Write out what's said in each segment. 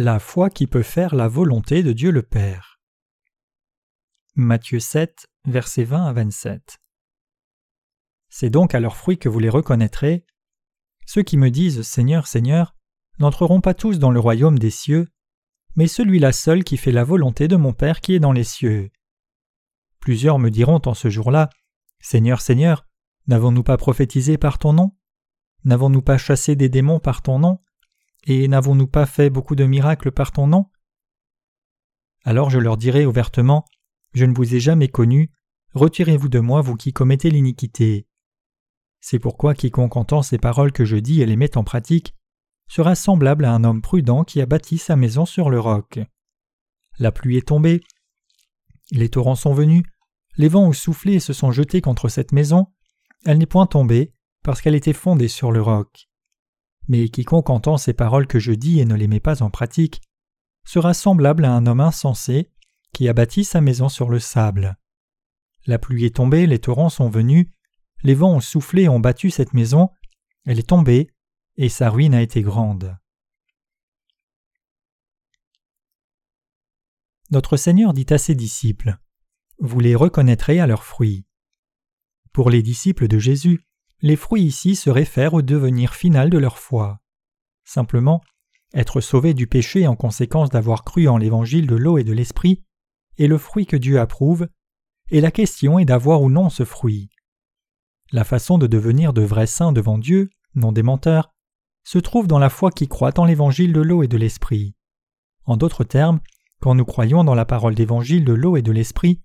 La foi qui peut faire la volonté de Dieu le Père. Matthieu 7, versets 20 à 27. C'est donc à leurs fruits que vous les reconnaîtrez. Ceux qui me disent Seigneur, Seigneur, n'entreront pas tous dans le royaume des cieux, mais celui-là seul qui fait la volonté de mon Père qui est dans les cieux. Plusieurs me diront en ce jour-là Seigneur, Seigneur, n'avons-nous pas prophétisé par ton nom? N'avons-nous pas chassé des démons par ton nom? Et n'avons-nous pas fait beaucoup de miracles par ton nom? Alors je leur dirai ouvertement Je ne vous ai jamais connu, retirez-vous de moi, vous qui commettez l'iniquité. C'est pourquoi quiconque entend ces paroles que je dis et les met en pratique sera semblable à un homme prudent qui a bâti sa maison sur le roc. La pluie est tombée, les torrents sont venus, les vents ont soufflé et se sont jetés contre cette maison, elle n'est point tombée, parce qu'elle était fondée sur le roc. Mais quiconque entend ces paroles que je dis et ne les met pas en pratique, sera semblable à un homme insensé qui a bâti sa maison sur le sable. La pluie est tombée, les torrents sont venus, les vents ont soufflé et ont battu cette maison, elle est tombée, et sa ruine a été grande. Notre Seigneur dit à ses disciples Vous les reconnaîtrez à leurs fruits. Pour les disciples de Jésus, les fruits ici se réfèrent au devenir final de leur foi. Simplement, être sauvé du péché en conséquence d'avoir cru en l'évangile de l'eau et de l'esprit est le fruit que Dieu approuve, et la question est d'avoir ou non ce fruit. La façon de devenir de vrais saints devant Dieu, non des menteurs, se trouve dans la foi qui croit en l'évangile de l'eau et de l'esprit. En d'autres termes, quand nous croyons dans la parole d'évangile de l'eau et de l'esprit,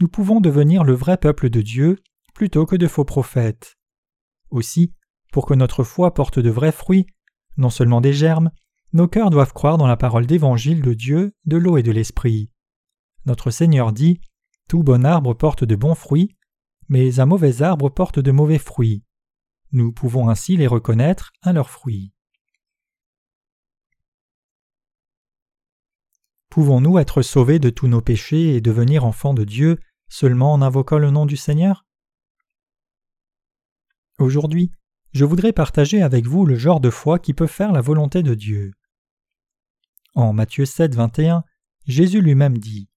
nous pouvons devenir le vrai peuple de Dieu plutôt que de faux prophètes. Aussi, pour que notre foi porte de vrais fruits, non seulement des germes, nos cœurs doivent croire dans la parole d'évangile de Dieu, de l'eau et de l'esprit. Notre Seigneur dit Tout bon arbre porte de bons fruits, mais un mauvais arbre porte de mauvais fruits. Nous pouvons ainsi les reconnaître à leurs fruits. Pouvons-nous être sauvés de tous nos péchés et devenir enfants de Dieu seulement en invoquant le nom du Seigneur? Aujourd'hui, je voudrais partager avec vous le genre de foi qui peut faire la volonté de Dieu. En Matthieu 7, 21, Jésus lui-même dit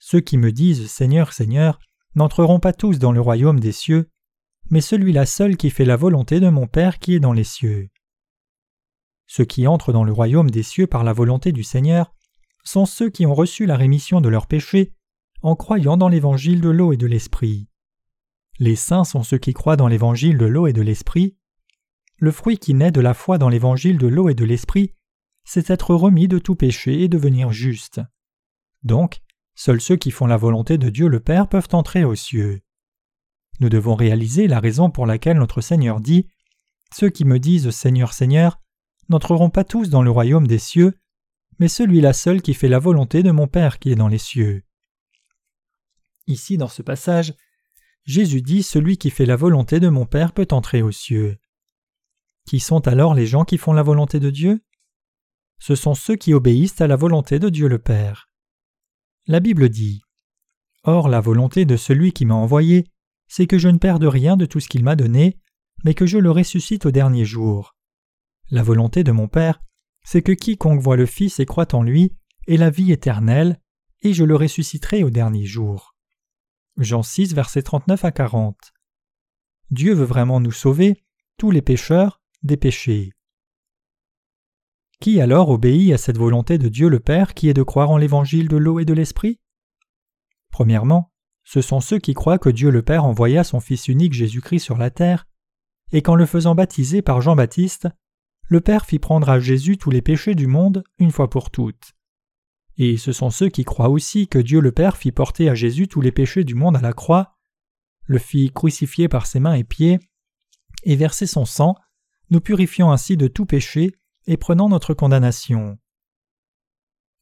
Ceux qui me disent Seigneur, Seigneur, n'entreront pas tous dans le royaume des cieux, mais celui-là seul qui fait la volonté de mon Père qui est dans les cieux. Ceux qui entrent dans le royaume des cieux par la volonté du Seigneur sont ceux qui ont reçu la rémission de leurs péchés en croyant dans l'évangile de l'eau et de l'esprit. Les saints sont ceux qui croient dans l'évangile de l'eau et de l'esprit. Le fruit qui naît de la foi dans l'évangile de l'eau et de l'esprit, c'est être remis de tout péché et devenir juste. Donc, seuls ceux qui font la volonté de Dieu le Père peuvent entrer aux cieux. Nous devons réaliser la raison pour laquelle notre Seigneur dit Ceux qui me disent Seigneur, Seigneur, n'entreront pas tous dans le royaume des cieux, mais celui-là seul qui fait la volonté de mon Père qui est dans les cieux. Ici, dans ce passage, Jésus dit Celui qui fait la volonté de mon Père peut entrer aux cieux. Qui sont alors les gens qui font la volonté de Dieu? Ce sont ceux qui obéissent à la volonté de Dieu le Père. La Bible dit Or la volonté de celui qui m'a envoyé, c'est que je ne perde rien de tout ce qu'il m'a donné, mais que je le ressuscite au dernier jour. La volonté de mon Père, c'est que quiconque voit le Fils et croit en lui ait la vie éternelle, et je le ressusciterai au dernier jour. Jean 6, versets 39 à 40. Dieu veut vraiment nous sauver, tous les pécheurs, des péchés. Qui alors obéit à cette volonté de Dieu le Père qui est de croire en l'évangile de l'eau et de l'esprit? Premièrement, ce sont ceux qui croient que Dieu le Père envoya son Fils unique Jésus-Christ sur la terre, et qu'en le faisant baptiser par Jean-Baptiste, le Père fit prendre à Jésus tous les péchés du monde une fois pour toutes. Et ce sont ceux qui croient aussi que Dieu le Père fit porter à Jésus tous les péchés du monde à la croix, le fit crucifier par ses mains et pieds, et verser son sang, nous purifiant ainsi de tout péché et prenant notre condamnation.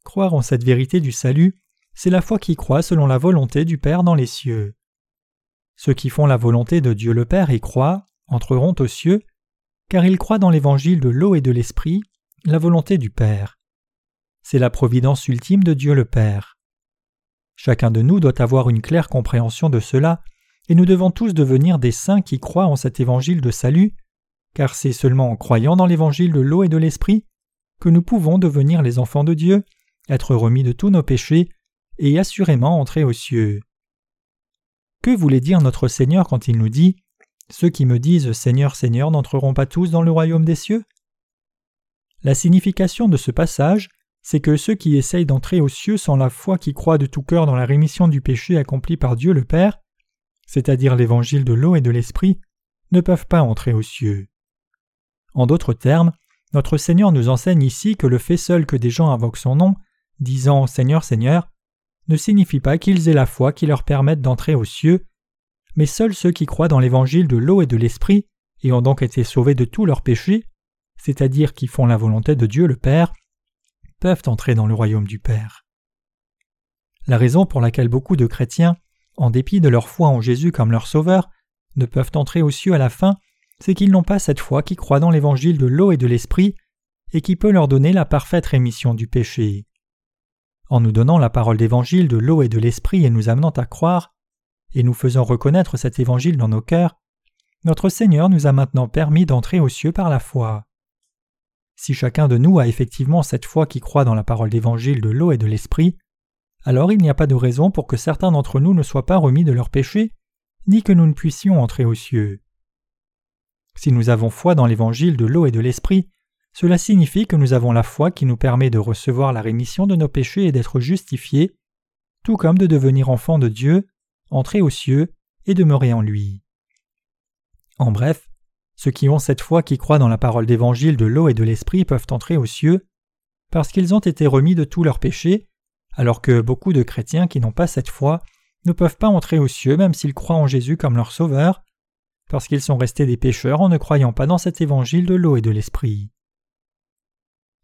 Croire en cette vérité du salut c'est la foi qui croit selon la volonté du Père dans les cieux. Ceux qui font la volonté de Dieu le Père et croient entreront aux cieux, car ils croient dans l'évangile de l'eau et de l'esprit, la volonté du Père. C'est la providence ultime de Dieu le Père. Chacun de nous doit avoir une claire compréhension de cela, et nous devons tous devenir des saints qui croient en cet évangile de salut, car c'est seulement en croyant dans l'évangile de l'eau et de l'esprit que nous pouvons devenir les enfants de Dieu, être remis de tous nos péchés, et assurément entrer aux cieux. Que voulait dire notre Seigneur quand il nous dit Ceux qui me disent Seigneur, Seigneur n'entreront pas tous dans le royaume des cieux La signification de ce passage, c'est que ceux qui essayent d'entrer aux cieux sans la foi qui croient de tout cœur dans la rémission du péché accompli par Dieu le Père, c'est-à-dire l'évangile de l'eau et de l'esprit, ne peuvent pas entrer aux cieux. En d'autres termes, notre Seigneur nous enseigne ici que le fait seul que des gens invoquent son nom, disant Seigneur, Seigneur, ne signifie pas qu'ils aient la foi qui leur permette d'entrer aux cieux, mais seuls ceux qui croient dans l'évangile de l'eau et de l'esprit, et ont donc été sauvés de tous leurs péchés, c'est-à-dire qui font la volonté de Dieu le Père, peuvent entrer dans le royaume du Père. La raison pour laquelle beaucoup de chrétiens, en dépit de leur foi en Jésus comme leur Sauveur, ne peuvent entrer aux cieux à la fin, c'est qu'ils n'ont pas cette foi qui croit dans l'évangile de l'eau et de l'esprit, et qui peut leur donner la parfaite rémission du péché. En nous donnant la parole d'évangile de l'eau et de l'esprit et nous amenant à croire, et nous faisant reconnaître cet évangile dans nos cœurs, notre Seigneur nous a maintenant permis d'entrer aux cieux par la foi. Si chacun de nous a effectivement cette foi qui croit dans la parole d'évangile de l'eau et de l'esprit, alors il n'y a pas de raison pour que certains d'entre nous ne soient pas remis de leurs péchés, ni que nous ne puissions entrer aux cieux. Si nous avons foi dans l'évangile de l'eau et de l'esprit, cela signifie que nous avons la foi qui nous permet de recevoir la rémission de nos péchés et d'être justifiés, tout comme de devenir enfants de Dieu, entrer aux cieux et demeurer en lui. En bref, ceux qui ont cette foi qui croient dans la parole d'évangile de l'eau et de l'esprit peuvent entrer aux cieux, parce qu'ils ont été remis de tous leurs péchés, alors que beaucoup de chrétiens qui n'ont pas cette foi ne peuvent pas entrer aux cieux même s'ils croient en Jésus comme leur Sauveur, parce qu'ils sont restés des pécheurs en ne croyant pas dans cet évangile de l'eau et de l'esprit.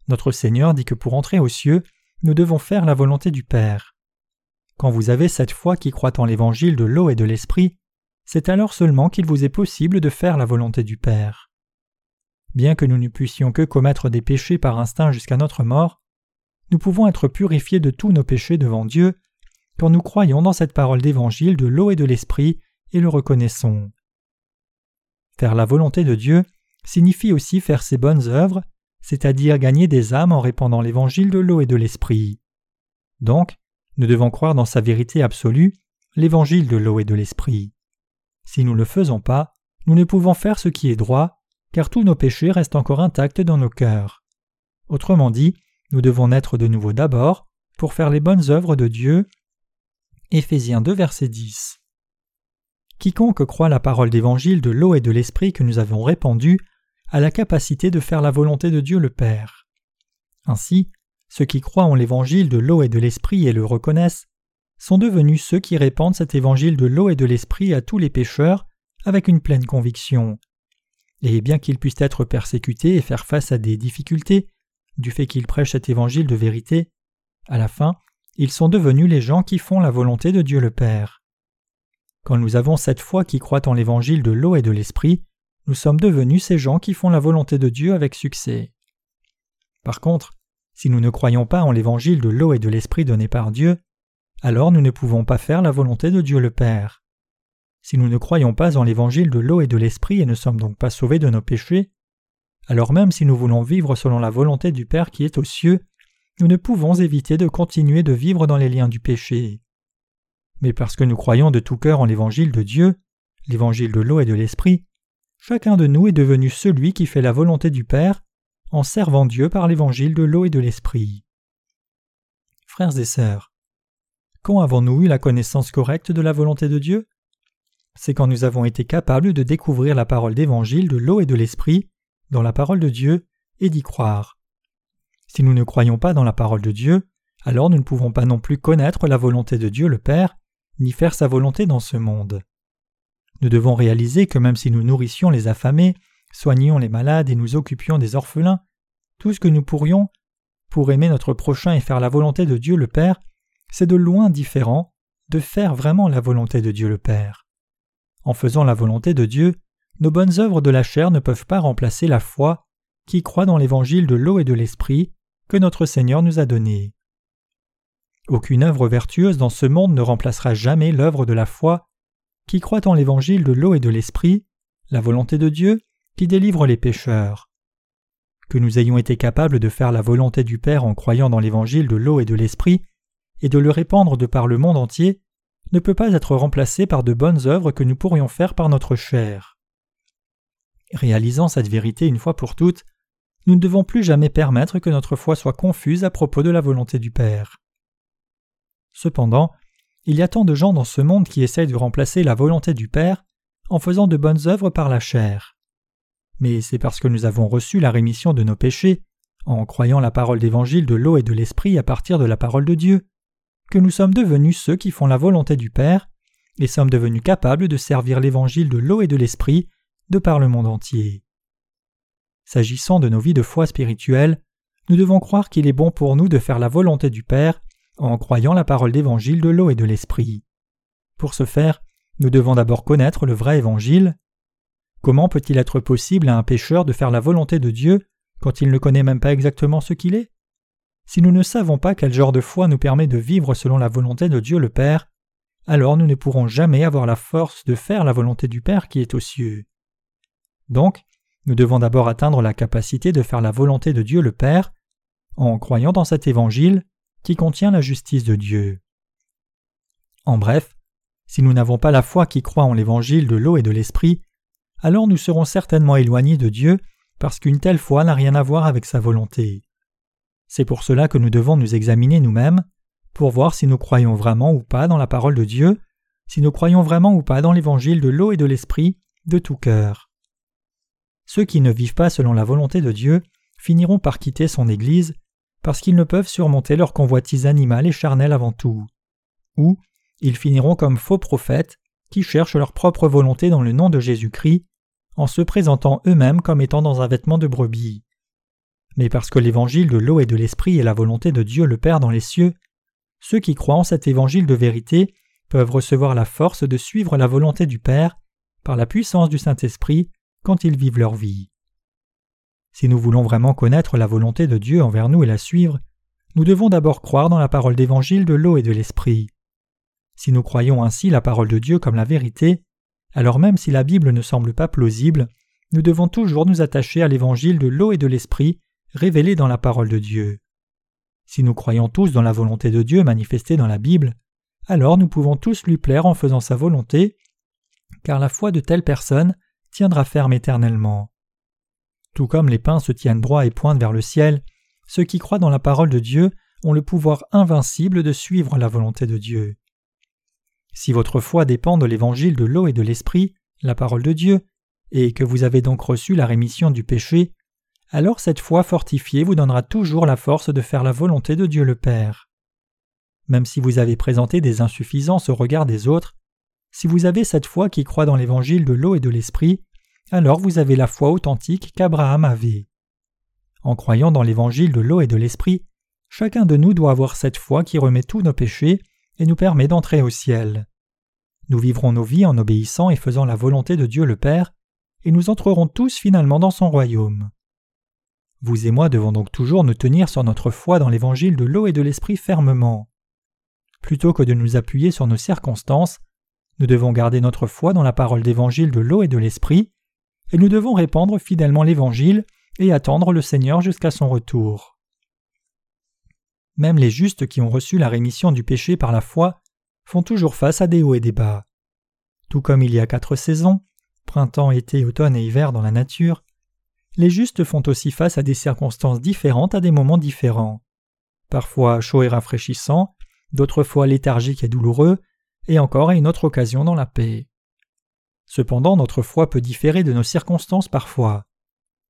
Notre Seigneur dit que pour entrer aux cieux, nous devons faire la volonté du Père. Quand vous avez cette foi qui croit en l'évangile de l'eau et de l'esprit, c'est alors seulement qu'il vous est possible de faire la volonté du Père. Bien que nous ne puissions que commettre des péchés par instinct jusqu'à notre mort, nous pouvons être purifiés de tous nos péchés devant Dieu quand nous croyons dans cette parole d'évangile de l'eau et de l'esprit et le reconnaissons. Faire la volonté de Dieu signifie aussi faire ses bonnes œuvres c'est-à-dire gagner des âmes en répandant l'évangile de l'eau et de l'esprit. Donc, nous devons croire dans sa vérité absolue, l'évangile de l'eau et de l'esprit. Si nous ne le faisons pas, nous ne pouvons faire ce qui est droit, car tous nos péchés restent encore intacts dans nos cœurs. Autrement dit, nous devons naître de nouveau d'abord pour faire les bonnes œuvres de Dieu. Éphésiens 2 verset 10. Quiconque croit la parole d'évangile de l'eau et de l'esprit que nous avons répandue a la capacité de faire la volonté de Dieu le Père. Ainsi, ceux qui croient en l'évangile de l'eau et de l'esprit et le reconnaissent sont devenus ceux qui répandent cet évangile de l'eau et de l'esprit à tous les pécheurs avec une pleine conviction. Et bien qu'ils puissent être persécutés et faire face à des difficultés, du fait qu'ils prêchent cet évangile de vérité, à la fin, ils sont devenus les gens qui font la volonté de Dieu le Père. Quand nous avons cette foi qui croit en l'évangile de l'eau et de l'esprit, nous sommes devenus ces gens qui font la volonté de Dieu avec succès. Par contre, si nous ne croyons pas en l'évangile de l'eau et de l'esprit donné par Dieu, alors nous ne pouvons pas faire la volonté de Dieu le Père. Si nous ne croyons pas en l'évangile de l'eau et de l'esprit et ne sommes donc pas sauvés de nos péchés, alors même si nous voulons vivre selon la volonté du Père qui est aux cieux, nous ne pouvons éviter de continuer de vivre dans les liens du péché. Mais parce que nous croyons de tout cœur en l'évangile de Dieu, l'évangile de l'eau et de l'esprit, chacun de nous est devenu celui qui fait la volonté du Père en servant Dieu par l'évangile de l'eau et de l'esprit. Frères et sœurs, quand avons-nous eu la connaissance correcte de la volonté de Dieu? C'est quand nous avons été capables de découvrir la parole d'évangile de l'eau et de l'esprit dans la parole de Dieu et d'y croire. Si nous ne croyons pas dans la parole de Dieu, alors nous ne pouvons pas non plus connaître la volonté de Dieu le Père, ni faire sa volonté dans ce monde. Nous devons réaliser que même si nous nourrissions les affamés, soignions les malades et nous occupions des orphelins, tout ce que nous pourrions, pour aimer notre prochain et faire la volonté de Dieu le Père, c'est de loin différent de faire vraiment la volonté de Dieu le Père. En faisant la volonté de Dieu, nos bonnes œuvres de la chair ne peuvent pas remplacer la foi qui croit dans l'évangile de l'eau et de l'esprit que notre Seigneur nous a donné. Aucune œuvre vertueuse dans ce monde ne remplacera jamais l'œuvre de la foi qui croit en l'évangile de l'eau et de l'esprit, la volonté de Dieu, qui délivre les pécheurs. que nous ayons été capables de faire la volonté du Père en croyant dans l'évangile de l'eau et de l'esprit, et de le répandre de par le monde entier, ne peut pas être remplacé par de bonnes œuvres que nous pourrions faire par notre chair. Réalisant cette vérité une fois pour toutes, nous ne devons plus jamais permettre que notre foi soit confuse à propos de la volonté du Père. Cependant, il y a tant de gens dans ce monde qui essayent de remplacer la volonté du Père en faisant de bonnes œuvres par la chair. Mais c'est parce que nous avons reçu la rémission de nos péchés, en croyant la parole d'évangile de l'eau et de l'esprit à partir de la parole de Dieu, que nous sommes devenus ceux qui font la volonté du Père, et sommes devenus capables de servir l'évangile de l'eau et de l'esprit de par le monde entier. S'agissant de nos vies de foi spirituelle, nous devons croire qu'il est bon pour nous de faire la volonté du Père en croyant la parole d'évangile de l'eau et de l'esprit. Pour ce faire, nous devons d'abord connaître le vrai évangile. Comment peut-il être possible à un pécheur de faire la volonté de Dieu quand il ne connaît même pas exactement ce qu'il est? Si nous ne savons pas quel genre de foi nous permet de vivre selon la volonté de Dieu le Père, alors nous ne pourrons jamais avoir la force de faire la volonté du Père qui est aux cieux. Donc, nous devons d'abord atteindre la capacité de faire la volonté de Dieu le Père, en croyant dans cet évangile qui contient la justice de Dieu. En bref, si nous n'avons pas la foi qui croit en l'évangile de l'eau et de l'esprit, alors nous serons certainement éloignés de Dieu parce qu'une telle foi n'a rien à voir avec sa volonté. C'est pour cela que nous devons nous examiner nous-mêmes pour voir si nous croyons vraiment ou pas dans la parole de Dieu, si nous croyons vraiment ou pas dans l'évangile de l'eau et de l'esprit de tout cœur. Ceux qui ne vivent pas selon la volonté de Dieu finiront par quitter son Église parce qu'ils ne peuvent surmonter leur convoitise animale et charnelle avant tout. Ou ils finiront comme faux prophètes qui cherchent leur propre volonté dans le nom de Jésus-Christ, en se présentant eux-mêmes comme étant dans un vêtement de brebis. Mais parce que l'évangile de l'eau et de l'esprit est la volonté de Dieu le Père dans les cieux, ceux qui croient en cet évangile de vérité peuvent recevoir la force de suivre la volonté du Père par la puissance du Saint-Esprit quand ils vivent leur vie. Si nous voulons vraiment connaître la volonté de Dieu envers nous et la suivre, nous devons d'abord croire dans la parole d'évangile de l'eau et de l'esprit. Si nous croyons ainsi la parole de Dieu comme la vérité, alors même si la Bible ne semble pas plausible, nous devons toujours nous attacher à l'évangile de l'eau et de l'esprit révélé dans la parole de Dieu. Si nous croyons tous dans la volonté de Dieu manifestée dans la Bible, alors nous pouvons tous lui plaire en faisant sa volonté, car la foi de telle personne tiendra ferme éternellement. Tout comme les pins se tiennent droits et pointent vers le ciel, ceux qui croient dans la parole de Dieu ont le pouvoir invincible de suivre la volonté de Dieu. Si votre foi dépend de l'évangile de l'eau et de l'esprit, la parole de Dieu, et que vous avez donc reçu la rémission du péché, alors cette foi fortifiée vous donnera toujours la force de faire la volonté de Dieu le Père. Même si vous avez présenté des insuffisances au regard des autres, si vous avez cette foi qui croit dans l'évangile de l'eau et de l'esprit, alors vous avez la foi authentique qu'Abraham avait. En croyant dans l'évangile de l'eau et de l'esprit, chacun de nous doit avoir cette foi qui remet tous nos péchés et nous permet d'entrer au ciel. Nous vivrons nos vies en obéissant et faisant la volonté de Dieu le Père, et nous entrerons tous finalement dans son royaume. Vous et moi devons donc toujours nous tenir sur notre foi dans l'évangile de l'eau et de l'esprit fermement. Plutôt que de nous appuyer sur nos circonstances, nous devons garder notre foi dans la parole d'évangile de l'eau et de l'esprit, et nous devons répandre fidèlement l'évangile et attendre le Seigneur jusqu'à son retour. Même les justes qui ont reçu la rémission du péché par la foi font toujours face à des hauts et des bas. Tout comme il y a quatre saisons, printemps, été, automne et hiver dans la nature, les justes font aussi face à des circonstances différentes à des moments différents. Parfois chaud et rafraîchissant, d'autres fois léthargique et douloureux, et encore à une autre occasion dans la paix. Cependant, notre foi peut différer de nos circonstances parfois.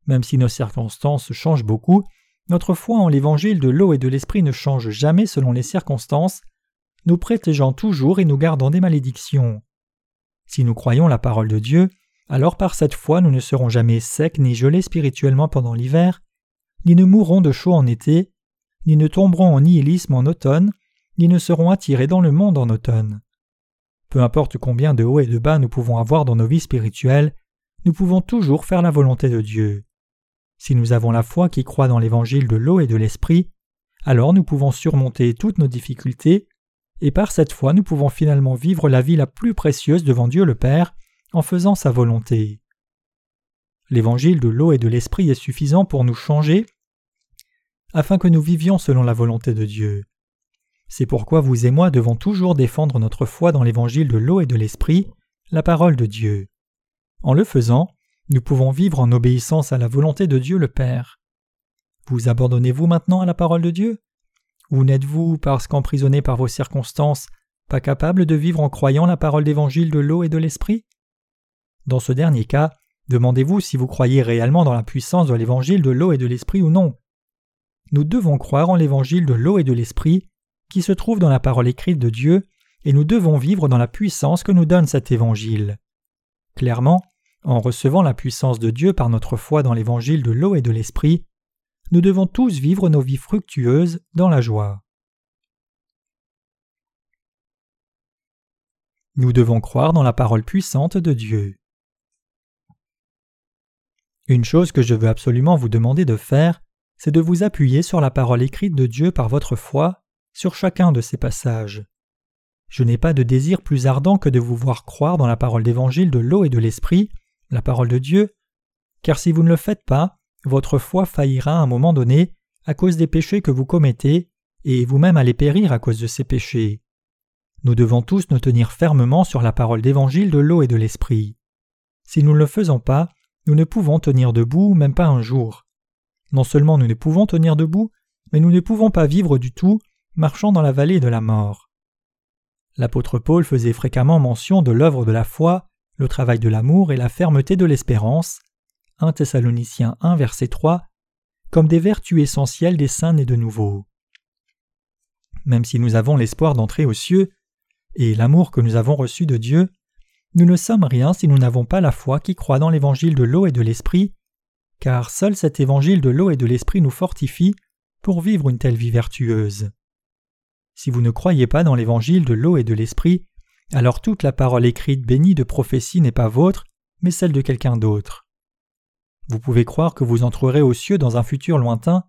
Même si nos circonstances changent beaucoup, notre foi en l'évangile de l'eau et de l'esprit ne change jamais selon les circonstances, nous protégeant toujours et nous gardant des malédictions. Si nous croyons la parole de Dieu, alors par cette foi nous ne serons jamais secs ni gelés spirituellement pendant l'hiver, ni ne mourrons de chaud en été, ni ne tomberons en nihilisme en automne, ni ne serons attirés dans le monde en automne. Peu importe combien de hauts et de bas nous pouvons avoir dans nos vies spirituelles, nous pouvons toujours faire la volonté de Dieu. Si nous avons la foi qui croit dans l'évangile de l'eau et de l'esprit, alors nous pouvons surmonter toutes nos difficultés, et par cette foi nous pouvons finalement vivre la vie la plus précieuse devant Dieu le Père en faisant sa volonté. l'évangile de l'eau et de l'esprit est suffisant pour nous changer afin que nous vivions selon la volonté de Dieu. C'est pourquoi vous et moi devons toujours défendre notre foi dans l'évangile de l'eau et de l'esprit, la parole de Dieu. En le faisant, nous pouvons vivre en obéissance à la volonté de Dieu le Père. Vous abandonnez-vous maintenant à la parole de Dieu? Ou n'êtes-vous, parce qu'emprisonné par vos circonstances, pas capable de vivre en croyant la parole d'évangile de l'eau et de l'esprit? Dans ce dernier cas, demandez-vous si vous croyez réellement dans la puissance de l'évangile de l'eau et de l'esprit ou non. Nous devons croire en l'évangile de l'eau et de l'esprit qui se trouve dans la parole écrite de Dieu, et nous devons vivre dans la puissance que nous donne cet évangile. Clairement, en recevant la puissance de Dieu par notre foi dans l'évangile de l'eau et de l'esprit, nous devons tous vivre nos vies fructueuses dans la joie. Nous devons croire dans la parole puissante de Dieu. Une chose que je veux absolument vous demander de faire, c'est de vous appuyer sur la parole écrite de Dieu par votre foi sur chacun de ces passages. Je n'ai pas de désir plus ardent que de vous voir croire dans la parole d'évangile de l'eau et de l'esprit, la parole de Dieu, car si vous ne le faites pas, votre foi faillira à un moment donné à cause des péchés que vous commettez, et vous-même allez périr à cause de ces péchés. Nous devons tous nous tenir fermement sur la parole d'évangile de l'eau et de l'esprit. Si nous ne le faisons pas, nous ne pouvons tenir debout même pas un jour. Non seulement nous ne pouvons tenir debout, mais nous ne pouvons pas vivre du tout, marchant dans la vallée de la mort. L'apôtre Paul faisait fréquemment mention de l'œuvre de la foi, le travail de l'amour et la fermeté de l'espérance. 1 Thessaloniciens 1 verset 3 comme des vertus essentielles des saints nés de nouveau. Même si nous avons l'espoir d'entrer aux cieux et l'amour que nous avons reçu de Dieu, nous ne sommes rien si nous n'avons pas la foi qui croit dans l'évangile de l'eau et de l'esprit, car seul cet évangile de l'eau et de l'esprit nous fortifie pour vivre une telle vie vertueuse. Si vous ne croyez pas dans l'évangile de l'eau et de l'esprit, alors toute la parole écrite bénie de prophétie n'est pas vôtre, mais celle de quelqu'un d'autre. Vous pouvez croire que vous entrerez aux cieux dans un futur lointain,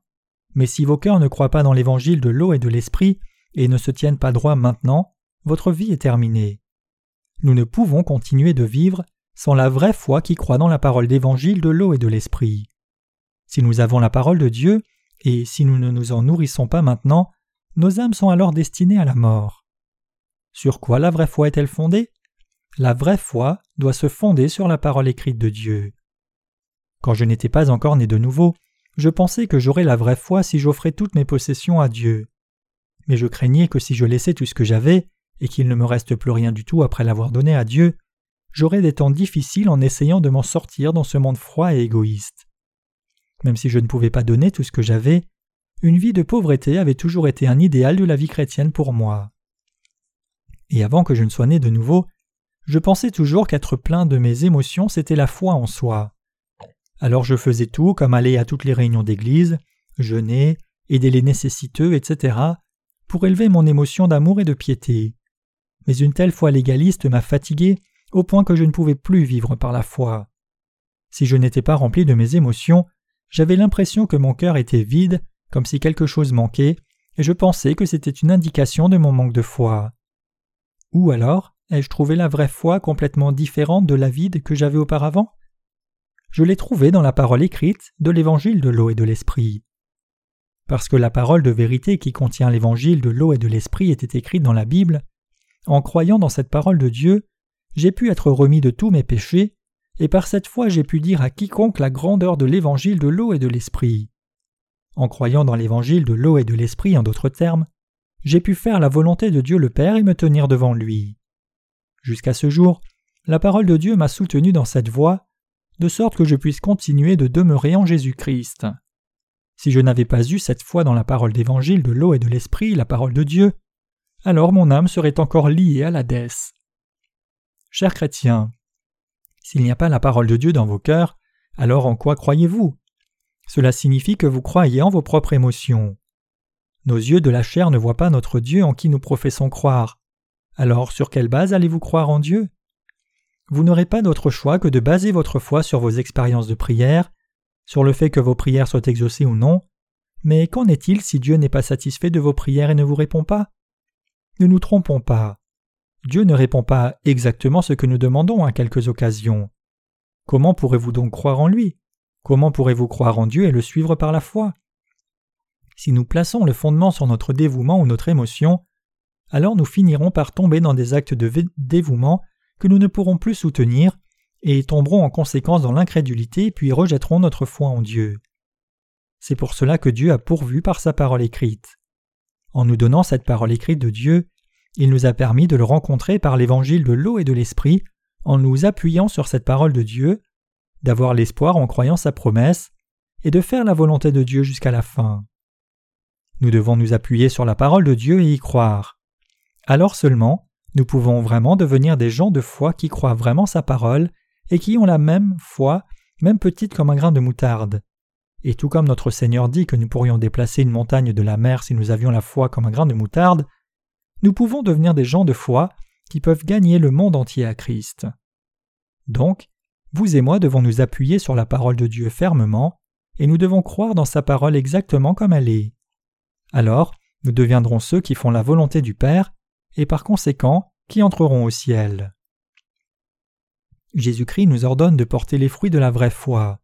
mais si vos cœurs ne croient pas dans l'évangile de l'eau et de l'esprit et ne se tiennent pas droit maintenant, votre vie est terminée. Nous ne pouvons continuer de vivre sans la vraie foi qui croit dans la parole d'évangile de l'eau et de l'esprit. Si nous avons la parole de Dieu, et si nous ne nous en nourrissons pas maintenant, nos âmes sont alors destinées à la mort. Sur quoi la vraie foi est-elle fondée? La vraie foi doit se fonder sur la parole écrite de Dieu. Quand je n'étais pas encore né de nouveau, je pensais que j'aurais la vraie foi si j'offrais toutes mes possessions à Dieu. Mais je craignais que si je laissais tout ce que j'avais, et qu'il ne me reste plus rien du tout après l'avoir donné à Dieu, j'aurais des temps difficiles en essayant de m'en sortir dans ce monde froid et égoïste. Même si je ne pouvais pas donner tout ce que j'avais, une vie de pauvreté avait toujours été un idéal de la vie chrétienne pour moi. Et avant que je ne sois né de nouveau, je pensais toujours qu'être plein de mes émotions c'était la foi en soi. Alors je faisais tout comme aller à toutes les réunions d'église, jeûner, aider les nécessiteux, etc., pour élever mon émotion d'amour et de piété. Mais une telle foi légaliste m'a fatigué au point que je ne pouvais plus vivre par la foi. Si je n'étais pas rempli de mes émotions, j'avais l'impression que mon cœur était vide comme si quelque chose manquait, et je pensais que c'était une indication de mon manque de foi. Ou alors, ai-je trouvé la vraie foi complètement différente de la vide que j'avais auparavant? Je l'ai trouvée dans la parole écrite de l'évangile de l'eau et de l'esprit. Parce que la parole de vérité qui contient l'évangile de l'eau et de l'esprit était écrite dans la Bible, en croyant dans cette parole de Dieu, j'ai pu être remis de tous mes péchés, et par cette foi j'ai pu dire à quiconque la grandeur de l'évangile de l'eau et de l'esprit. En croyant dans l'évangile de l'eau et de l'esprit en d'autres termes, j'ai pu faire la volonté de Dieu le Père et me tenir devant lui. Jusqu'à ce jour, la parole de Dieu m'a soutenu dans cette voie, de sorte que je puisse continuer de demeurer en Jésus-Christ. Si je n'avais pas eu cette foi dans la parole d'évangile de l'eau et de l'esprit, la parole de Dieu, alors mon âme serait encore liée à l'Hadès. Chers chrétiens, s'il n'y a pas la parole de Dieu dans vos cœurs, alors en quoi croyez-vous? Cela signifie que vous croyez en vos propres émotions. Nos yeux de la chair ne voient pas notre Dieu en qui nous professons croire. Alors sur quelle base allez-vous croire en Dieu? Vous n'aurez pas d'autre choix que de baser votre foi sur vos expériences de prière, sur le fait que vos prières soient exaucées ou non, mais qu'en est-il si Dieu n'est pas satisfait de vos prières et ne vous répond pas? Ne nous trompons pas. Dieu ne répond pas exactement ce que nous demandons à quelques occasions. Comment pourrez-vous donc croire en lui? Comment pourrez-vous croire en Dieu et le suivre par la foi? Si nous plaçons le fondement sur notre dévouement ou notre émotion, alors nous finirons par tomber dans des actes de dévouement que nous ne pourrons plus soutenir et tomberons en conséquence dans l'incrédulité puis rejetterons notre foi en Dieu. C'est pour cela que Dieu a pourvu par sa parole écrite. En nous donnant cette parole écrite de Dieu, il nous a permis de le rencontrer par l'évangile de l'eau et de l'esprit en nous appuyant sur cette parole de Dieu, d'avoir l'espoir en croyant sa promesse, et de faire la volonté de Dieu jusqu'à la fin. Nous devons nous appuyer sur la parole de Dieu et y croire. Alors seulement, nous pouvons vraiment devenir des gens de foi qui croient vraiment sa parole et qui ont la même foi, même petite comme un grain de moutarde. Et tout comme notre Seigneur dit que nous pourrions déplacer une montagne de la mer si nous avions la foi comme un grain de moutarde, nous pouvons devenir des gens de foi qui peuvent gagner le monde entier à Christ. Donc, vous et moi devons nous appuyer sur la parole de Dieu fermement, et nous devons croire dans sa parole exactement comme elle est. Alors, nous deviendrons ceux qui font la volonté du Père, et par conséquent, qui entreront au ciel. Jésus-Christ nous ordonne de porter les fruits de la vraie foi.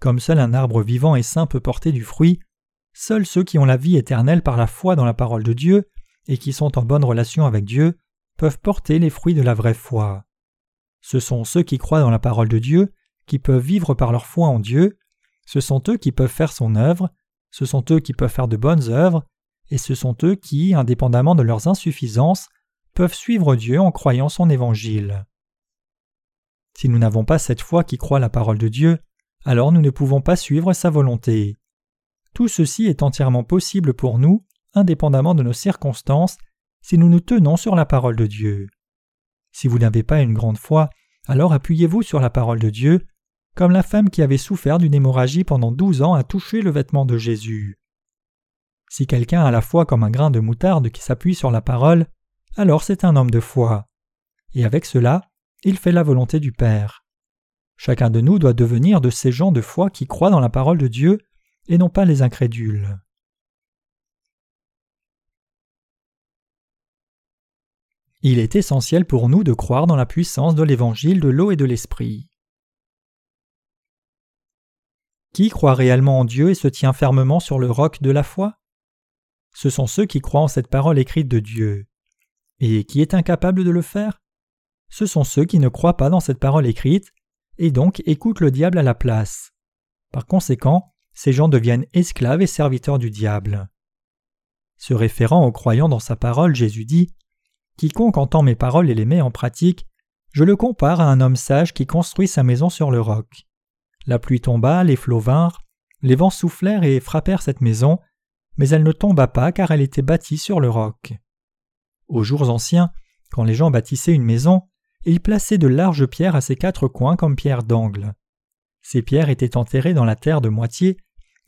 Comme seul un arbre vivant et saint peut porter du fruit, seuls ceux qui ont la vie éternelle par la foi dans la parole de Dieu et qui sont en bonne relation avec Dieu peuvent porter les fruits de la vraie foi. Ce sont ceux qui croient dans la parole de Dieu, qui peuvent vivre par leur foi en Dieu, ce sont eux qui peuvent faire son œuvre, ce sont eux qui peuvent faire de bonnes œuvres, et ce sont eux qui, indépendamment de leurs insuffisances, peuvent suivre Dieu en croyant son évangile. Si nous n'avons pas cette foi qui croit la parole de Dieu, alors nous ne pouvons pas suivre sa volonté. Tout ceci est entièrement possible pour nous, indépendamment de nos circonstances, si nous nous tenons sur la parole de Dieu. Si vous n'avez pas une grande foi, alors appuyez-vous sur la parole de Dieu, comme la femme qui avait souffert d'une hémorragie pendant douze ans a touché le vêtement de Jésus. Si quelqu'un a la foi comme un grain de moutarde qui s'appuie sur la parole, alors c'est un homme de foi. Et avec cela, il fait la volonté du Père. Chacun de nous doit devenir de ces gens de foi qui croient dans la parole de Dieu et non pas les incrédules. Il est essentiel pour nous de croire dans la puissance de l'évangile de l'eau et de l'esprit. Qui croit réellement en Dieu et se tient fermement sur le roc de la foi? Ce sont ceux qui croient en cette parole écrite de Dieu. Et qui est incapable de le faire? Ce sont ceux qui ne croient pas dans cette parole écrite et donc écoutent le diable à la place. Par conséquent, ces gens deviennent esclaves et serviteurs du diable. Se référant aux croyants dans sa parole, Jésus dit Quiconque entend mes paroles et les met en pratique, je le compare à un homme sage qui construit sa maison sur le roc. La pluie tomba, les flots vinrent, les vents soufflèrent et frappèrent cette maison, mais elle ne tomba pas car elle était bâtie sur le roc. Aux jours anciens, quand les gens bâtissaient une maison, ils plaçaient de larges pierres à ses quatre coins comme pierres d'angle. Ces pierres étaient enterrées dans la terre de moitié,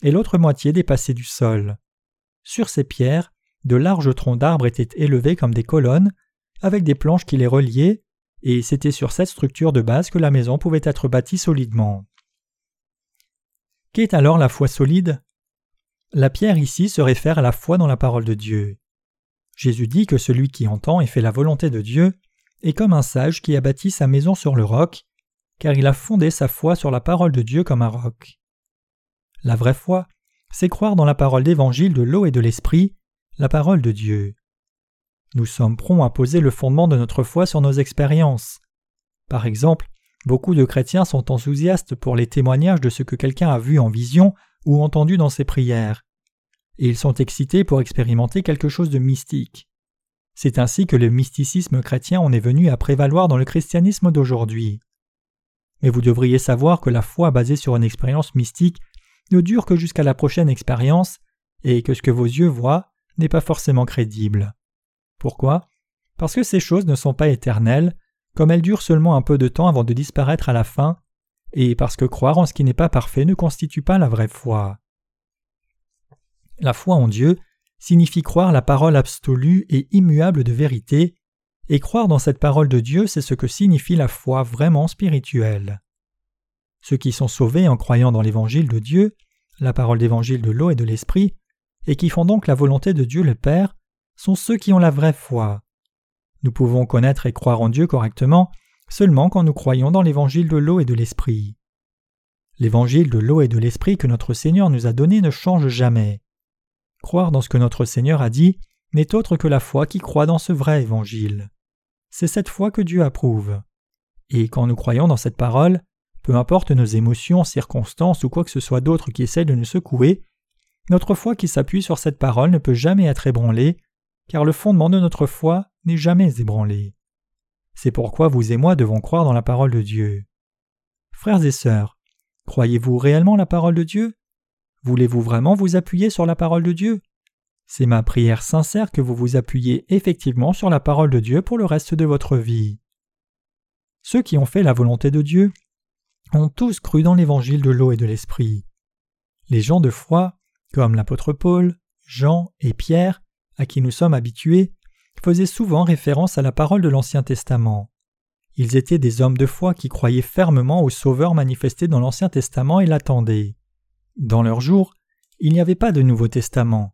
et l'autre moitié dépassait du sol. Sur ces pierres, de larges troncs d'arbres étaient élevés comme des colonnes, avec des planches qui les reliaient, et c'était sur cette structure de base que la maison pouvait être bâtie solidement. Qu'est alors la foi solide? La pierre ici se réfère à la foi dans la parole de Dieu. Jésus dit que celui qui entend et fait la volonté de Dieu est comme un sage qui a bâti sa maison sur le roc, car il a fondé sa foi sur la parole de Dieu comme un roc. La vraie foi, c'est croire dans la parole d'évangile de l'eau et de l'esprit, la parole de Dieu. Nous sommes prompts à poser le fondement de notre foi sur nos expériences. Par exemple, beaucoup de chrétiens sont enthousiastes pour les témoignages de ce que quelqu'un a vu en vision ou entendu dans ses prières. Et ils sont excités pour expérimenter quelque chose de mystique. C'est ainsi que le mysticisme chrétien en est venu à prévaloir dans le christianisme d'aujourd'hui. Mais vous devriez savoir que la foi basée sur une expérience mystique ne dure que jusqu'à la prochaine expérience et que ce que vos yeux voient n'est pas forcément crédible. Pourquoi? Parce que ces choses ne sont pas éternelles, comme elles durent seulement un peu de temps avant de disparaître à la fin, et parce que croire en ce qui n'est pas parfait ne constitue pas la vraie foi. La foi en Dieu signifie croire la parole absolue et immuable de vérité, et croire dans cette parole de Dieu, c'est ce que signifie la foi vraiment spirituelle. Ceux qui sont sauvés en croyant dans l'évangile de Dieu, la parole d'évangile de l'eau et de l'esprit, et qui font donc la volonté de Dieu le Père, sont ceux qui ont la vraie foi. Nous pouvons connaître et croire en Dieu correctement seulement quand nous croyons dans l'évangile de l'eau et de l'esprit. L'évangile de l'eau et de l'esprit que notre Seigneur nous a donné ne change jamais. Croire dans ce que notre Seigneur a dit n'est autre que la foi qui croit dans ce vrai évangile. C'est cette foi que Dieu approuve. Et quand nous croyons dans cette parole, peu importe nos émotions, circonstances ou quoi que ce soit d'autre qui essaie de nous secouer, notre foi qui s'appuie sur cette parole ne peut jamais être ébranlée, car le fondement de notre foi n'est jamais ébranlé. C'est pourquoi vous et moi devons croire dans la parole de Dieu. Frères et sœurs, croyez-vous réellement la parole de Dieu? Voulez-vous vraiment vous appuyer sur la parole de Dieu? C'est ma prière sincère que vous vous appuyez effectivement sur la parole de Dieu pour le reste de votre vie. Ceux qui ont fait la volonté de Dieu ont tous cru dans l'évangile de l'eau et de l'esprit. Les gens de foi comme l'apôtre Paul, Jean et Pierre, à qui nous sommes habitués, faisaient souvent référence à la parole de l'Ancien Testament. Ils étaient des hommes de foi qui croyaient fermement au Sauveur manifesté dans l'Ancien Testament et l'attendaient. Dans leur jour, il n'y avait pas de Nouveau Testament.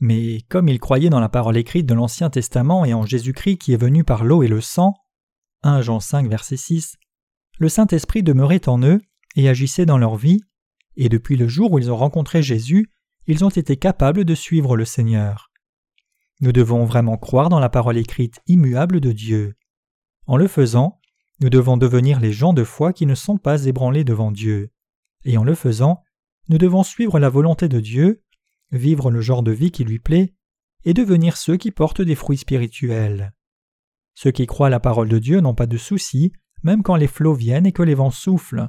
Mais comme ils croyaient dans la parole écrite de l'Ancien Testament et en Jésus-Christ qui est venu par l'eau et le sang, 1 Jean 5 verset 6, le Saint-Esprit demeurait en eux et agissait dans leur vie, et depuis le jour où ils ont rencontré Jésus, ils ont été capables de suivre le Seigneur. Nous devons vraiment croire dans la parole écrite immuable de Dieu. En le faisant, nous devons devenir les gens de foi qui ne sont pas ébranlés devant Dieu. Et en le faisant, nous devons suivre la volonté de Dieu, vivre le genre de vie qui lui plaît, et devenir ceux qui portent des fruits spirituels. Ceux qui croient la parole de Dieu n'ont pas de soucis, même quand les flots viennent et que les vents soufflent.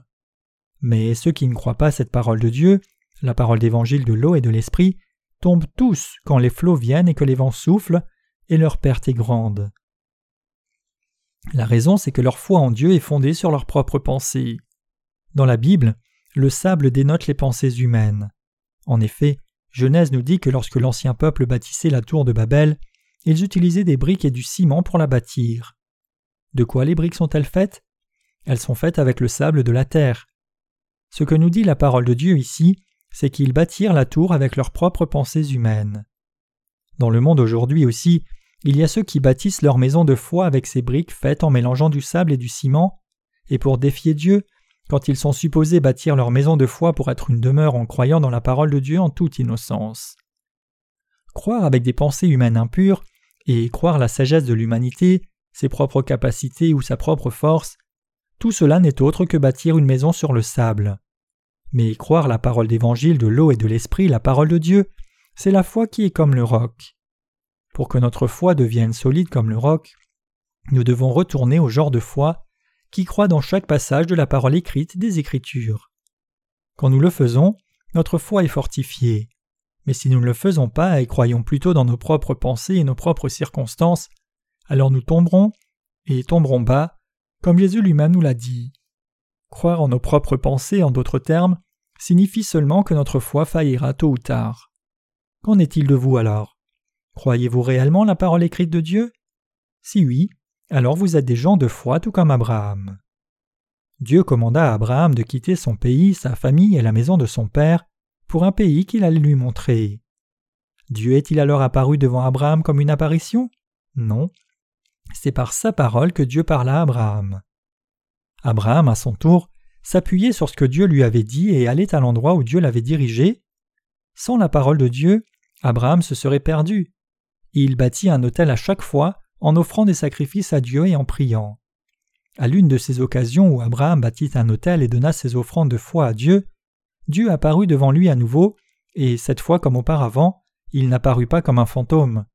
Mais ceux qui ne croient pas cette parole de Dieu, la parole d'évangile de l'eau et de l'esprit, tombent tous quand les flots viennent et que les vents soufflent, et leur perte est grande. La raison, c'est que leur foi en Dieu est fondée sur leurs propres pensées. Dans la Bible, le sable dénote les pensées humaines. En effet, Genèse nous dit que lorsque l'ancien peuple bâtissait la tour de Babel, ils utilisaient des briques et du ciment pour la bâtir. De quoi les briques sont-elles faites? Elles sont faites avec le sable de la terre. Ce que nous dit la parole de Dieu ici, c'est qu'ils bâtirent la tour avec leurs propres pensées humaines. Dans le monde aujourd'hui aussi, il y a ceux qui bâtissent leur maison de foi avec ces briques faites en mélangeant du sable et du ciment, et pour défier Dieu, quand ils sont supposés bâtir leur maison de foi pour être une demeure en croyant dans la parole de Dieu en toute innocence. Croire avec des pensées humaines impures, et croire la sagesse de l'humanité, ses propres capacités ou sa propre force, tout cela n'est autre que bâtir une maison sur le sable. Mais croire la parole d'évangile de l'eau et de l'esprit, la parole de Dieu, c'est la foi qui est comme le roc. Pour que notre foi devienne solide comme le roc, nous devons retourner au genre de foi qui croit dans chaque passage de la parole écrite des Écritures. Quand nous le faisons, notre foi est fortifiée. Mais si nous ne le faisons pas et croyons plutôt dans nos propres pensées et nos propres circonstances, alors nous tomberons et tomberons bas comme Jésus lui-même nous l'a dit. Croire en nos propres pensées, en d'autres termes, signifie seulement que notre foi faillira tôt ou tard. Qu'en est-il de vous alors? Croyez-vous réellement la parole écrite de Dieu? Si oui, alors vous êtes des gens de foi tout comme Abraham. Dieu commanda à Abraham de quitter son pays, sa famille et la maison de son père pour un pays qu'il allait lui montrer. Dieu est-il alors apparu devant Abraham comme une apparition? Non, c'est par sa parole que Dieu parla à Abraham. Abraham, à son tour, s'appuyait sur ce que Dieu lui avait dit et allait à l'endroit où Dieu l'avait dirigé. Sans la parole de Dieu, Abraham se serait perdu. Il bâtit un autel à chaque fois en offrant des sacrifices à Dieu et en priant. À l'une de ces occasions où Abraham bâtit un autel et donna ses offrandes de foi à Dieu, Dieu apparut devant lui à nouveau, et cette fois comme auparavant, il n'apparut pas comme un fantôme.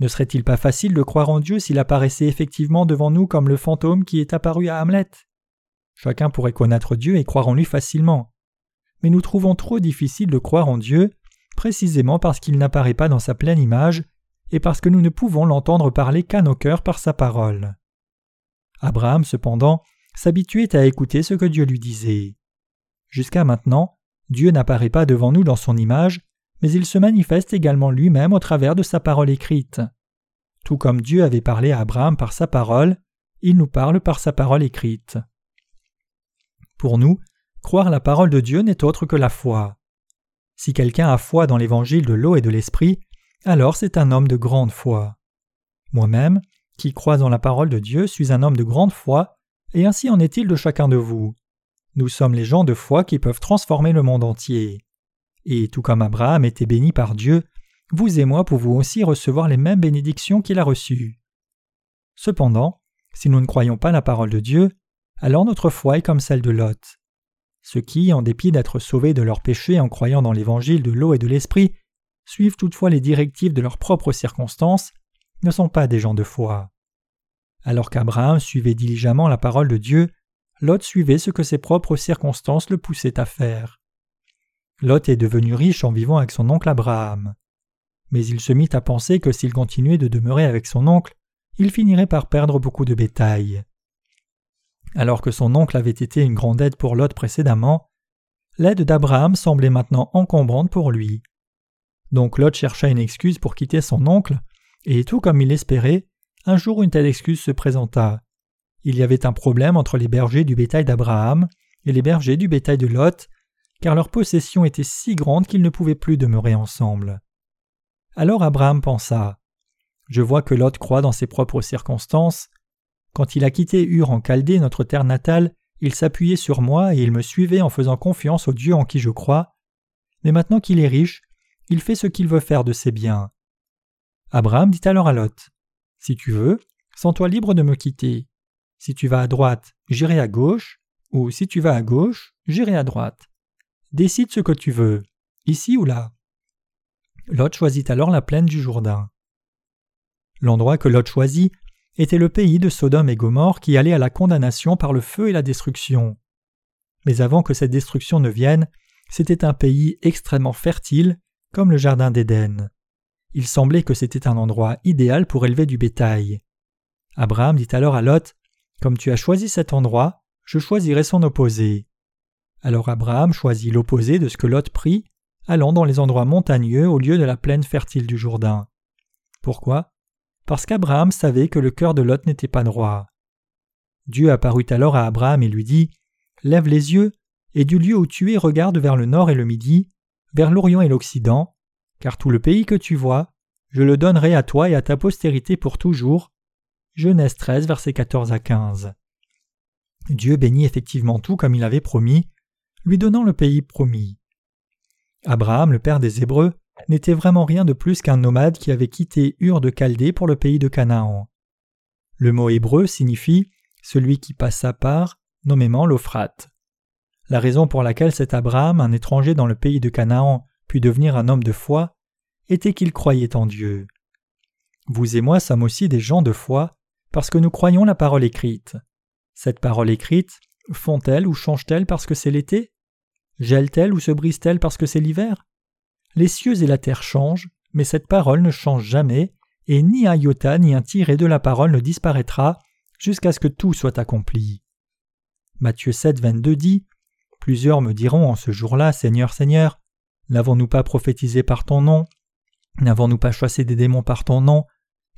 Ne serait-il pas facile de croire en Dieu s'il apparaissait effectivement devant nous comme le fantôme qui est apparu à Hamlet? Chacun pourrait connaître Dieu et croire en lui facilement. Mais nous trouvons trop difficile de croire en Dieu, précisément parce qu'il n'apparaît pas dans sa pleine image, et parce que nous ne pouvons l'entendre parler qu'à nos cœurs par sa parole. Abraham, cependant, s'habituait à écouter ce que Dieu lui disait. Jusqu'à maintenant, Dieu n'apparaît pas devant nous dans son image, mais il se manifeste également lui-même au travers de sa parole écrite. Tout comme Dieu avait parlé à Abraham par sa parole, il nous parle par sa parole écrite. Pour nous, croire la parole de Dieu n'est autre que la foi. Si quelqu'un a foi dans l'évangile de l'eau et de l'esprit, alors c'est un homme de grande foi. Moi-même, qui crois dans la parole de Dieu, suis un homme de grande foi, et ainsi en est-il de chacun de vous. Nous sommes les gens de foi qui peuvent transformer le monde entier. Et tout comme Abraham était béni par Dieu, vous et moi pouvons aussi recevoir les mêmes bénédictions qu'il a reçues. Cependant, si nous ne croyons pas la parole de Dieu, alors notre foi est comme celle de Lot. Ceux qui, en dépit d'être sauvés de leurs péchés en croyant dans l'évangile de l'eau et de l'esprit, suivent toutefois les directives de leurs propres circonstances, ne sont pas des gens de foi. Alors qu'Abraham suivait diligemment la parole de Dieu, Lot suivait ce que ses propres circonstances le poussaient à faire. Lot est devenu riche en vivant avec son oncle Abraham. Mais il se mit à penser que s'il continuait de demeurer avec son oncle, il finirait par perdre beaucoup de bétail. Alors que son oncle avait été une grande aide pour Lot précédemment, l'aide d'Abraham semblait maintenant encombrante pour lui. Donc Lot chercha une excuse pour quitter son oncle, et tout comme il l'espérait, un jour une telle excuse se présenta. Il y avait un problème entre les bergers du bétail d'Abraham et les bergers du bétail de Lot, car leur possession était si grande qu'ils ne pouvaient plus demeurer ensemble. Alors Abraham pensa Je vois que Lot croit dans ses propres circonstances. Quand il a quitté Ur en Chaldée, notre terre natale, il s'appuyait sur moi et il me suivait en faisant confiance au Dieu en qui je crois. Mais maintenant qu'il est riche, il fait ce qu'il veut faire de ses biens. Abraham dit alors à Lot Si tu veux, sens-toi libre de me quitter. Si tu vas à droite, j'irai à gauche, ou si tu vas à gauche, j'irai à droite. Décide ce que tu veux, ici ou là. Lot choisit alors la plaine du Jourdain. L'endroit que Lot choisit était le pays de Sodome et Gomorre qui allait à la condamnation par le feu et la destruction. Mais avant que cette destruction ne vienne, c'était un pays extrêmement fertile, comme le jardin d'Éden. Il semblait que c'était un endroit idéal pour élever du bétail. Abraham dit alors à Lot Comme tu as choisi cet endroit, je choisirai son opposé. Alors Abraham choisit l'opposé de ce que Lot prit, allant dans les endroits montagneux au lieu de la plaine fertile du Jourdain. Pourquoi? Parce qu'Abraham savait que le cœur de Lot n'était pas droit. Dieu apparut alors à Abraham et lui dit Lève les yeux, et du lieu où tu es regarde vers le nord et le midi, vers l'Orient et l'Occident, car tout le pays que tu vois, je le donnerai à toi et à ta postérité pour toujours. Genèse 13, versets 14 à 15. Dieu bénit effectivement tout comme il avait promis, lui donnant le pays promis. Abraham, le père des Hébreux, n'était vraiment rien de plus qu'un nomade qui avait quitté Ur de Chaldée pour le pays de Canaan. Le mot hébreu signifie celui qui passa par, nommément l'Ophrate. La raison pour laquelle cet Abraham, un étranger dans le pays de Canaan, put devenir un homme de foi, était qu'il croyait en Dieu. Vous et moi sommes aussi des gens de foi parce que nous croyons la parole écrite. Cette parole écrite fond-elle ou change-t-elle parce que c'est l'été? Gèle-t-elle ou se brise-t-elle parce que c'est l'hiver? Les cieux et la terre changent, mais cette parole ne change jamais, et ni un iota ni un tiré de la parole ne disparaîtra jusqu'à ce que tout soit accompli. Matthieu 7, 22 dit Plusieurs me diront en ce jour-là, Seigneur, Seigneur, n'avons-nous pas prophétisé par ton nom? N'avons-nous pas chassé des démons par ton nom?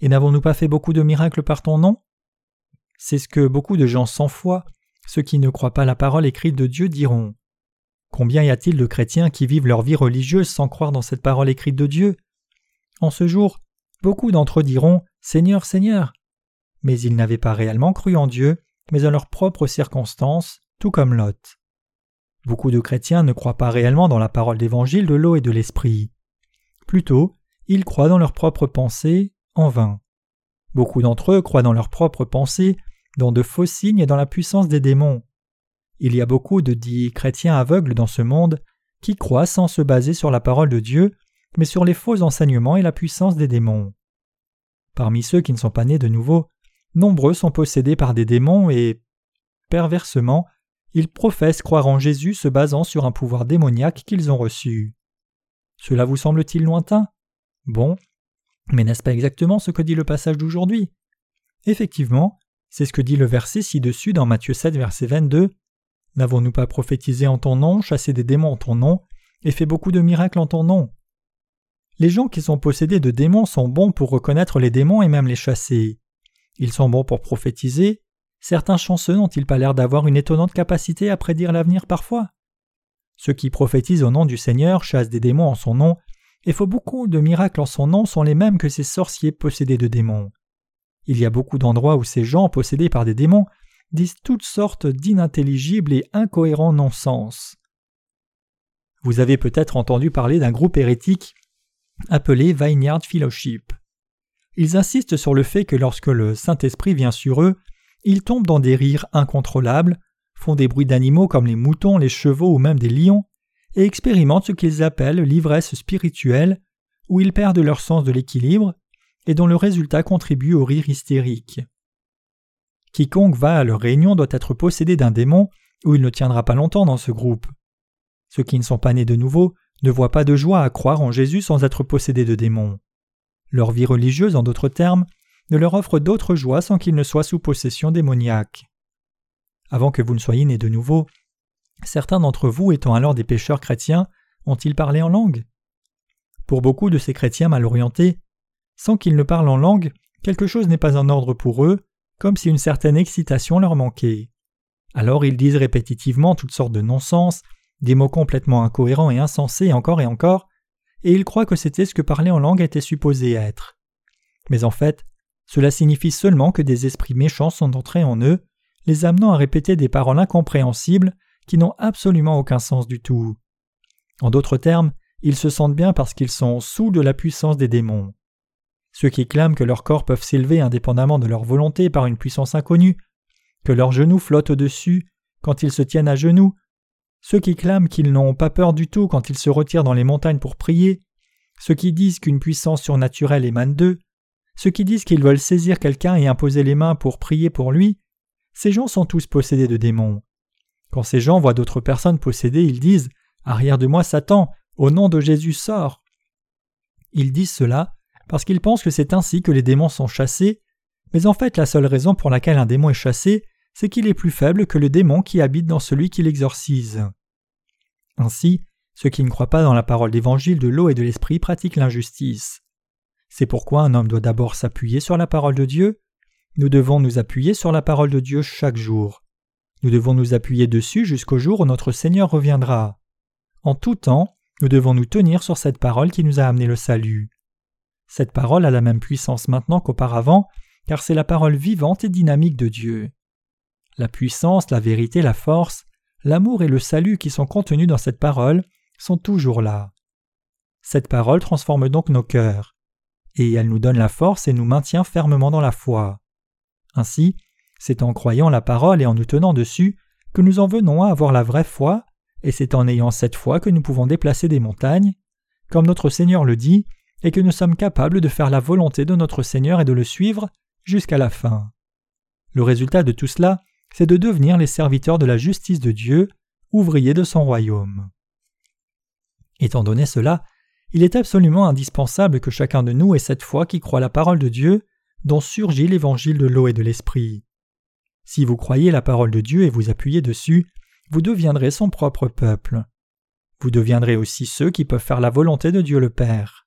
Et n'avons-nous pas fait beaucoup de miracles par ton nom? C'est ce que beaucoup de gens sans foi, ceux qui ne croient pas la parole écrite de Dieu, diront. Combien y a-t-il de chrétiens qui vivent leur vie religieuse sans croire dans cette parole écrite de Dieu? En ce jour, beaucoup d'entre eux diront Seigneur, Seigneur. Mais ils n'avaient pas réellement cru en Dieu, mais en leurs propres circonstances, tout comme Lot. Beaucoup de chrétiens ne croient pas réellement dans la parole d'évangile de l'eau et de l'esprit. Plutôt, ils croient dans leurs propres pensées en vain. Beaucoup d'entre eux croient dans leurs propres pensées, dans de faux signes et dans la puissance des démons. Il y a beaucoup de dits chrétiens aveugles dans ce monde qui croient sans se baser sur la parole de Dieu, mais sur les faux enseignements et la puissance des démons. Parmi ceux qui ne sont pas nés de nouveau, nombreux sont possédés par des démons et, perversement, ils professent croire en Jésus se basant sur un pouvoir démoniaque qu'ils ont reçu. Cela vous semble-t-il lointain? Bon, mais n'est-ce pas exactement ce que dit le passage d'aujourd'hui? Effectivement, c'est ce que dit le verset ci-dessus dans Matthieu 7, verset 22. N'avons-nous pas prophétisé en ton nom, chassé des démons en ton nom, et fait beaucoup de miracles en ton nom? Les gens qui sont possédés de démons sont bons pour reconnaître les démons et même les chasser. Ils sont bons pour prophétiser, Certains chanceux n'ont-ils pas l'air d'avoir une étonnante capacité à prédire l'avenir parfois? Ceux qui prophétisent au nom du Seigneur chassent des démons en son nom, et font beaucoup de miracles en son nom sont les mêmes que ces sorciers possédés de démons. il y a beaucoup d'endroits où ces gens possédés par des démons disent toutes sortes d'inintelligibles et incohérents non-sens. Vous avez peut-être entendu parler d'un groupe hérétique appelé Vineyard Fellowship. Ils insistent sur le fait que lorsque le Saint-Esprit vient sur eux, ils tombent dans des rires incontrôlables, font des bruits d'animaux comme les moutons, les chevaux ou même des lions, et expérimentent ce qu'ils appellent l'ivresse spirituelle, où ils perdent leur sens de l'équilibre et dont le résultat contribue au rire hystérique. Quiconque va à leur réunion doit être possédé d'un démon, ou il ne tiendra pas longtemps dans ce groupe. Ceux qui ne sont pas nés de nouveau ne voient pas de joie à croire en Jésus sans être possédés de démons. Leur vie religieuse, en d'autres termes, ne leur offre d'autre joie sans qu'ils ne soient sous possession démoniaque. Avant que vous ne soyez nés de nouveau, certains d'entre vous, étant alors des pécheurs chrétiens, ont-ils parlé en langue? Pour beaucoup de ces chrétiens mal orientés, sans qu'ils ne parlent en langue, quelque chose n'est pas en ordre pour eux, comme si une certaine excitation leur manquait. Alors ils disent répétitivement toutes sortes de non-sens, des mots complètement incohérents et insensés encore et encore, et ils croient que c'était ce que parler en langue était supposé être. Mais en fait, cela signifie seulement que des esprits méchants sont entrés en eux, les amenant à répéter des paroles incompréhensibles qui n'ont absolument aucun sens du tout. En d'autres termes, ils se sentent bien parce qu'ils sont sous de la puissance des démons. Ceux qui clament que leurs corps peuvent s'élever indépendamment de leur volonté par une puissance inconnue, que leurs genoux flottent au-dessus quand ils se tiennent à genoux, ceux qui clament qu'ils n'ont pas peur du tout quand ils se retirent dans les montagnes pour prier, ceux qui disent qu'une puissance surnaturelle émane d'eux, ceux qui disent qu'ils veulent saisir quelqu'un et imposer les mains pour prier pour lui, ces gens sont tous possédés de démons. Quand ces gens voient d'autres personnes possédées, ils disent Arrière de moi, Satan, au nom de Jésus, sors. Ils disent cela parce qu'ils pensent que c'est ainsi que les démons sont chassés, mais en fait la seule raison pour laquelle un démon est chassé, c'est qu'il est plus faible que le démon qui habite dans celui qui l'exorcise. Ainsi, ceux qui ne croient pas dans la parole d'évangile de l'eau et de l'esprit pratiquent l'injustice. C'est pourquoi un homme doit d'abord s'appuyer sur la parole de Dieu. Nous devons nous appuyer sur la parole de Dieu chaque jour. Nous devons nous appuyer dessus jusqu'au jour où notre Seigneur reviendra. En tout temps, nous devons nous tenir sur cette parole qui nous a amené le salut. Cette parole a la même puissance maintenant qu'auparavant, car c'est la parole vivante et dynamique de Dieu. La puissance, la vérité, la force, l'amour et le salut qui sont contenus dans cette parole sont toujours là. Cette parole transforme donc nos cœurs, et elle nous donne la force et nous maintient fermement dans la foi. Ainsi, c'est en croyant la parole et en nous tenant dessus que nous en venons à avoir la vraie foi, et c'est en ayant cette foi que nous pouvons déplacer des montagnes, comme notre Seigneur le dit, et que nous sommes capables de faire la volonté de notre Seigneur et de le suivre jusqu'à la fin. Le résultat de tout cela, c'est de devenir les serviteurs de la justice de Dieu, ouvriers de son royaume. Étant donné cela, il est absolument indispensable que chacun de nous ait cette foi qui croit la parole de Dieu, dont surgit l'évangile de l'eau et de l'esprit. Si vous croyez la parole de Dieu et vous appuyez dessus, vous deviendrez son propre peuple. Vous deviendrez aussi ceux qui peuvent faire la volonté de Dieu le Père.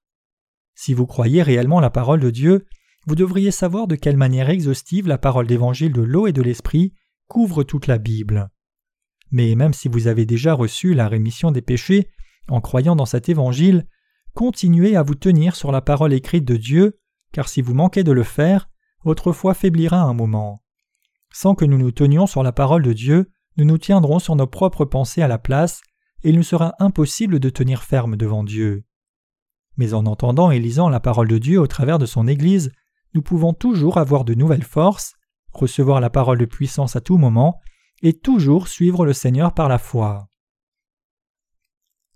Si vous croyez réellement la parole de Dieu, vous devriez savoir de quelle manière exhaustive la parole d'évangile de l'eau et de l'esprit couvre toute la Bible. Mais même si vous avez déjà reçu la rémission des péchés en croyant dans cet évangile, continuez à vous tenir sur la parole écrite de Dieu, car si vous manquez de le faire, votre foi faiblira un moment. Sans que nous nous tenions sur la parole de Dieu, nous nous tiendrons sur nos propres pensées à la place, et il nous sera impossible de tenir ferme devant Dieu. Mais en entendant et lisant la parole de Dieu au travers de son Église, nous pouvons toujours avoir de nouvelles forces, recevoir la parole de puissance à tout moment, et toujours suivre le Seigneur par la foi.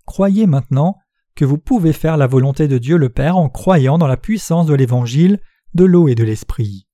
Croyez maintenant que vous pouvez faire la volonté de Dieu le Père en croyant dans la puissance de l'Évangile, de l'eau et de l'Esprit.